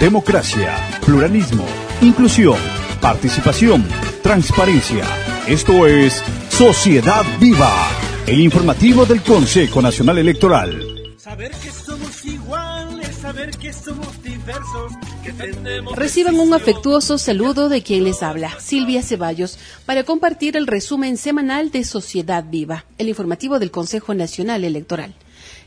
democracia, pluralismo, inclusión, participación, transparencia. Esto es Sociedad Viva, el informativo del Consejo Nacional Electoral. Saber que somos iguales, saber que somos diversos. Reciban un afectuoso saludo de quien les habla, Silvia Ceballos, para compartir el resumen semanal de Sociedad Viva, el informativo del Consejo Nacional Electoral.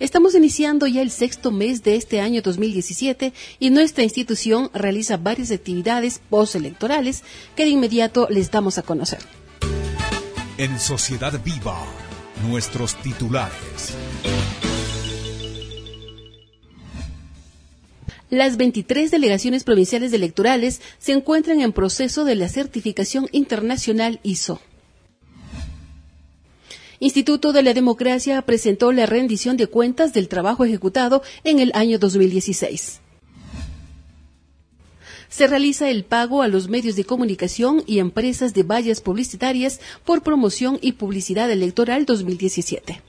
Estamos iniciando ya el sexto mes de este año 2017 y nuestra institución realiza varias actividades postelectorales que de inmediato les damos a conocer. En Sociedad Viva, nuestros titulares. Las 23 delegaciones provinciales electorales se encuentran en proceso de la certificación internacional ISO. Instituto de la Democracia presentó la rendición de cuentas del trabajo ejecutado en el año 2016. Se realiza el pago a los medios de comunicación y empresas de vallas publicitarias por promoción y publicidad electoral 2017.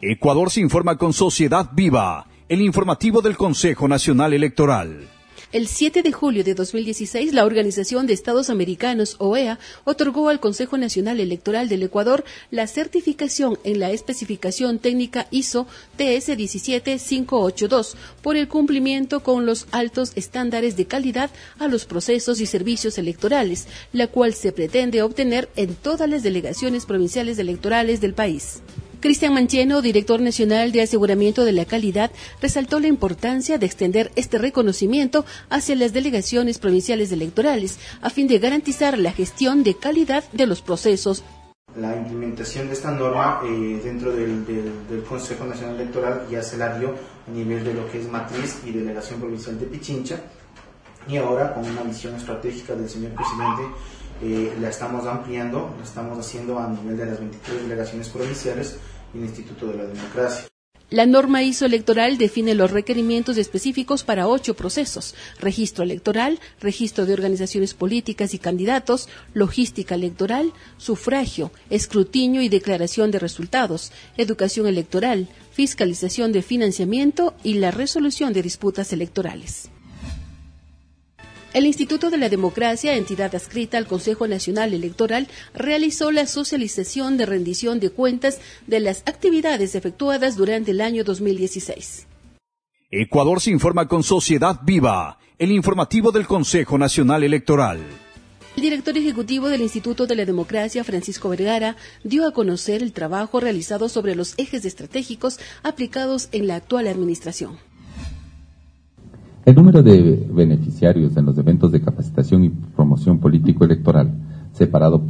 Ecuador se informa con Sociedad Viva, el informativo del Consejo Nacional Electoral. El 7 de julio de 2016, la Organización de Estados Americanos, OEA, otorgó al Consejo Nacional Electoral del Ecuador la certificación en la especificación técnica ISO TS 17582 por el cumplimiento con los altos estándares de calidad a los procesos y servicios electorales, la cual se pretende obtener en todas las delegaciones provinciales electorales del país. Cristian Mancheno, director nacional de aseguramiento de la calidad, resaltó la importancia de extender este reconocimiento hacia las delegaciones provinciales electorales a fin de garantizar la gestión de calidad de los procesos. La implementación de esta norma eh, dentro del, Consejo Nacional Electoral ya se la dio a nivel de lo que es matriz y delegación provincial de Pichincha y ahora con una visión estratégica del señor presidente eh, la estamos ampliando, la estamos haciendo a nivel de las 23 delegaciones provinciales el Instituto de la Democracia. La norma ISO electoral define los requerimientos específicos para ocho procesos. Registro electoral, registro de organizaciones políticas y candidatos, logística electoral, sufragio, escrutinio y declaración de resultados, educación electoral, fiscalización de financiamiento y la resolución de disputas electorales. El Instituto de la Democracia, entidad adscrita al Consejo Nacional Electoral, realizó la socialización de rendición de cuentas de las actividades efectuadas durante el año 2016. Ecuador se informa con Sociedad Viva, el informativo del Consejo Nacional Electoral. El director ejecutivo del Instituto de la Democracia, Francisco Vergara, dio a conocer el trabajo realizado sobre los ejes estratégicos aplicados en la actual administración. El número de beneficiarios en los eventos de capacitación y promoción político-electoral, separado,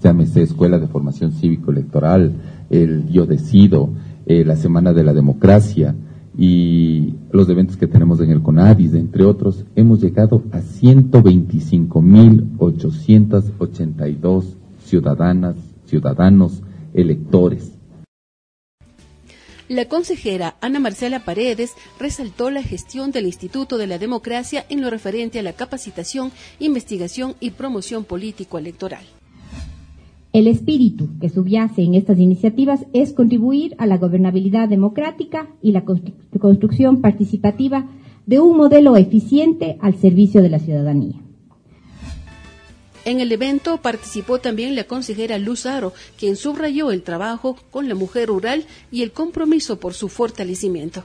llámese Escuela de Formación Cívico-Electoral, el Yo Decido, eh, la Semana de la Democracia y los eventos que tenemos en el CONADIS, entre otros, hemos llegado a 125.882 ciudadanas, ciudadanos, electores la consejera Ana Marcela Paredes resaltó la gestión del Instituto de la Democracia en lo referente a la capacitación, investigación y promoción político-electoral. El espíritu que subyace en estas iniciativas es contribuir a la gobernabilidad democrática y la construcción participativa de un modelo eficiente al servicio de la ciudadanía. En el evento participó también la consejera Luz Aro, quien subrayó el trabajo con la mujer rural y el compromiso por su fortalecimiento.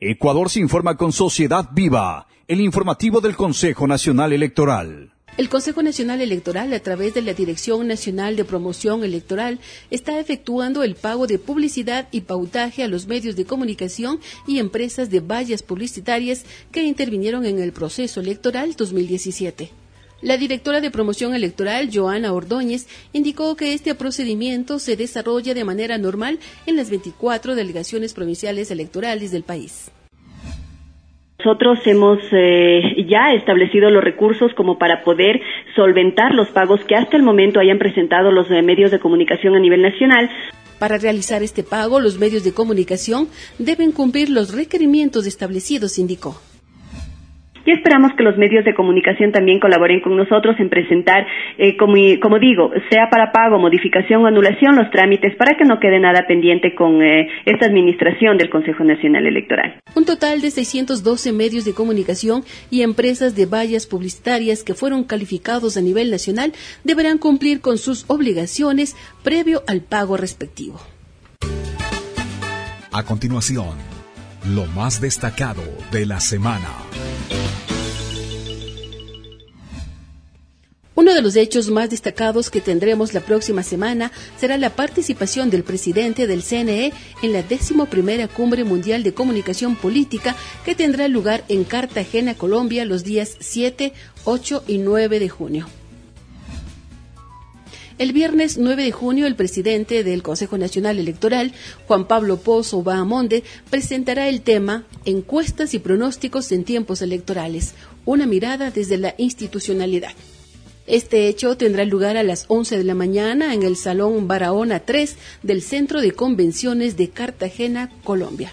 Ecuador se informa con Sociedad Viva, el informativo del Consejo Nacional Electoral. El Consejo Nacional Electoral, a través de la Dirección Nacional de Promoción Electoral, está efectuando el pago de publicidad y pautaje a los medios de comunicación y empresas de vallas publicitarias que intervinieron en el proceso electoral 2017. La directora de promoción electoral, Joana Ordóñez, indicó que este procedimiento se desarrolla de manera normal en las 24 delegaciones provinciales electorales del país. Nosotros hemos eh, ya establecido los recursos como para poder solventar los pagos que hasta el momento hayan presentado los eh, medios de comunicación a nivel nacional. Para realizar este pago, los medios de comunicación deben cumplir los requerimientos establecidos, indicó. Y esperamos que los medios de comunicación también colaboren con nosotros en presentar, eh, como, como, digo, sea para pago, modificación o anulación, los trámites para que no quede nada pendiente con eh, esta administración del Consejo Nacional Electoral. Un total de 612 medios de comunicación y empresas de vallas publicitarias que fueron calificados a nivel nacional deberán cumplir con sus obligaciones previo al pago respectivo. A continuación, lo más destacado de la semana. De los hechos más destacados que tendremos la próxima semana será la participación del presidente del CNE en la primera Cumbre Mundial de Comunicación Política que tendrá lugar en Cartagena, Colombia, los días 7, 8 y 9 de junio. El viernes 9 de junio, el presidente del Consejo Nacional Electoral, Juan Pablo Pozo Bahamonde, presentará el tema Encuestas y pronósticos en tiempos electorales, una mirada desde la institucionalidad. Este hecho tendrá lugar a las 11 de la mañana en el Salón Barahona 3 del Centro de Convenciones de Cartagena, Colombia.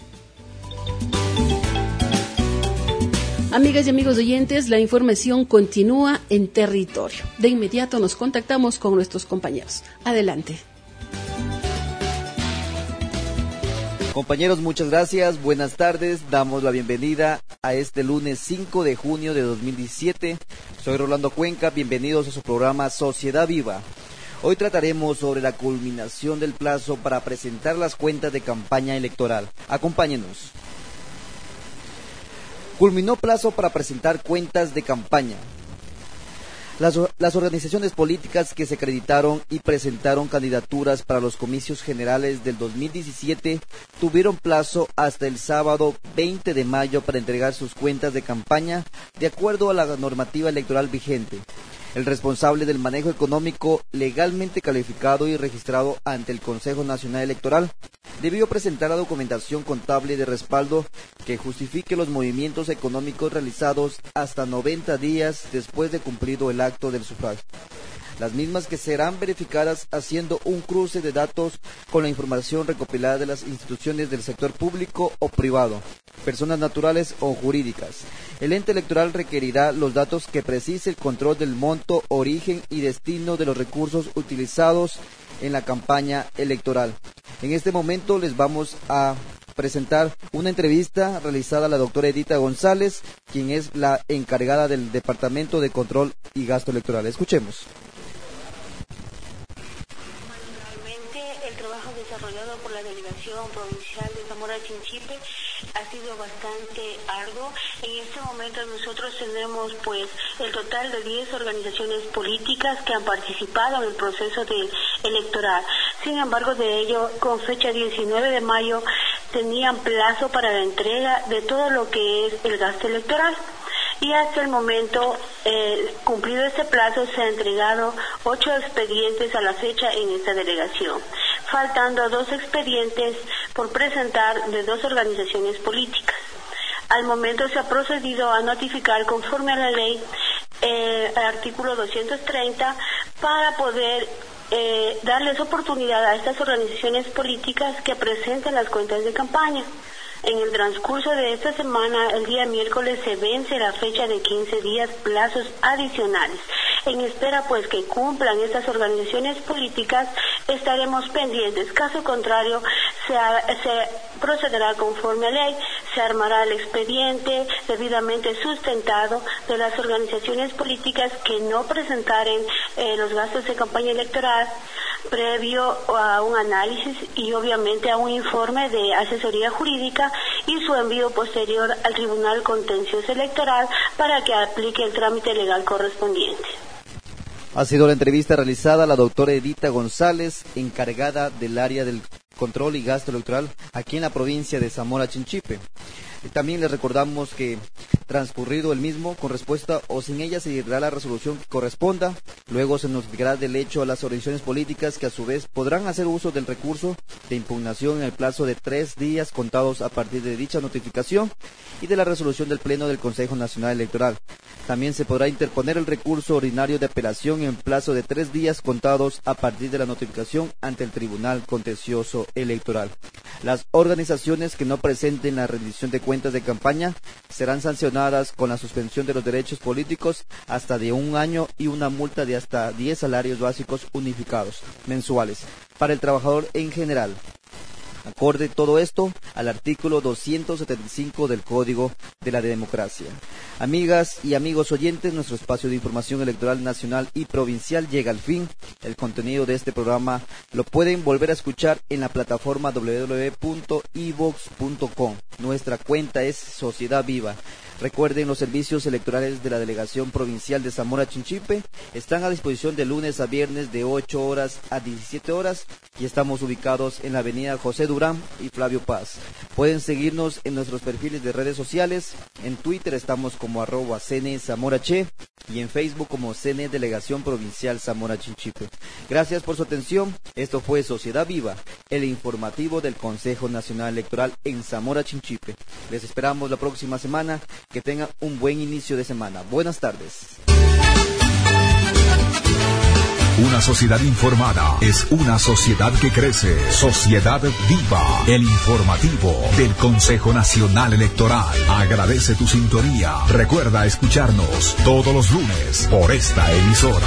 Amigas y amigos oyentes, la información continúa en territorio. De inmediato nos contactamos con nuestros compañeros. Adelante. Compañeros, muchas gracias. Buenas tardes. Damos la bienvenida a este lunes 5 de junio de 2017. Soy Rolando Cuenca. Bienvenidos a su programa Sociedad Viva. Hoy trataremos sobre la culminación del plazo para presentar las cuentas de campaña electoral. Acompáñenos. Culminó plazo para presentar cuentas de campaña. Las, organizaciones políticas que se acreditaron y presentaron candidaturas para los comicios generales del 2017 tuvieron plazo hasta el sábado 20 de mayo para entregar sus cuentas de campaña de acuerdo a la normativa electoral vigente. El responsable del manejo económico legalmente calificado y registrado ante el Consejo Nacional Electoral debió presentar la documentación contable de respaldo que justifique los movimientos económicos realizados hasta 90 días después de cumplido el acto del sufragio las mismas que serán verificadas haciendo un cruce de datos con la información recopilada de las instituciones del sector público o privado, personas naturales o jurídicas. El ente electoral requerirá los datos que precise el control del monto, origen y destino de los recursos utilizados en la campaña electoral. En este momento les vamos a presentar una entrevista realizada a la doctora Edita González, quien es la encargada del Departamento de Control y Gasto Electoral. Escuchemos. Provincial de Zamora Chinchipe ha sido bastante arduo. En este momento nosotros tenemos pues el total de 10 organizaciones políticas que han participado en el proceso de electoral. Sin embargo, de ello, con fecha 19 de mayo, tenían plazo para la entrega de todo lo que es el gasto electoral y hasta el momento, eh, cumplido este plazo, se han entregado ocho expedientes a la fecha en esta delegación, faltando dos expedientes por presentar de dos organizaciones políticas. Al momento se ha procedido a notificar conforme a la ley eh, artículo 230 para poder eh, darles oportunidad a estas organizaciones políticas que presenten las cuentas de campaña. En el transcurso de esta semana, el día miércoles, se vence la fecha de 15 días plazos adicionales. En espera, pues, que cumplan estas organizaciones políticas, estaremos pendientes. Caso contrario, se, procederá conforme a ley, se armará el expediente debidamente sustentado de las organizaciones políticas que no presentaren eh, los gastos de campaña electoral previo a un análisis y obviamente a un informe de asesoría jurídica y su envío posterior al Tribunal Contencioso Electoral para que aplique el trámite legal correspondiente. Ha sido la entrevista realizada a la doctora Edita González, encargada del área del control y gasto electoral aquí en la provincia de Zamora Chinchipe. También les recordamos que transcurrido el mismo con respuesta o sin ella se dirá la resolución que corresponda Luego se notificará del hecho a las organizaciones políticas que a su vez podrán hacer uso del recurso de impugnación en el plazo de tres días contados a partir de dicha notificación y de la resolución del Pleno del Consejo Nacional Electoral. También se podrá interponer el recurso ordinario de apelación en plazo de tres días contados a partir de la notificación ante el Tribunal Contencioso Electoral. Las organizaciones que no presenten la rendición de cuentas de campaña serán sancionadas con la suspensión de los derechos políticos hasta de un año y una multa de hasta 10 salarios básicos unificados mensuales para el trabajador en general. Acorde todo esto al artículo 275 del Código de la Democracia. Amigas y amigos oyentes, nuestro espacio de información electoral nacional y provincial llega al fin. El contenido de este programa lo pueden volver a escuchar en la plataforma www.evox.com. Nuestra cuenta es Sociedad Viva. Recuerden, los servicios electorales de la Delegación Provincial de Zamora Chinchipe están a disposición de lunes a viernes de 8 horas a 17 horas y estamos ubicados en la avenida José Durán y Flavio Paz. Pueden seguirnos en nuestros perfiles de redes sociales. En Twitter estamos como arroba CN Zamora Che y en Facebook como CN Delegación Provincial Zamora Chinchipe. Gracias por su atención. Esto fue Sociedad Viva, el informativo del Consejo Nacional Electoral en Zamora Chinchipe. Les esperamos la próxima semana que tengan un buen inicio de semana. Buenas tardes. Una sociedad informada es una sociedad que crece. Sociedad Viva, el informativo del Consejo Nacional Electoral. Agradece tu sintonía. Recuerda escucharnos todos los lunes por esta emisora.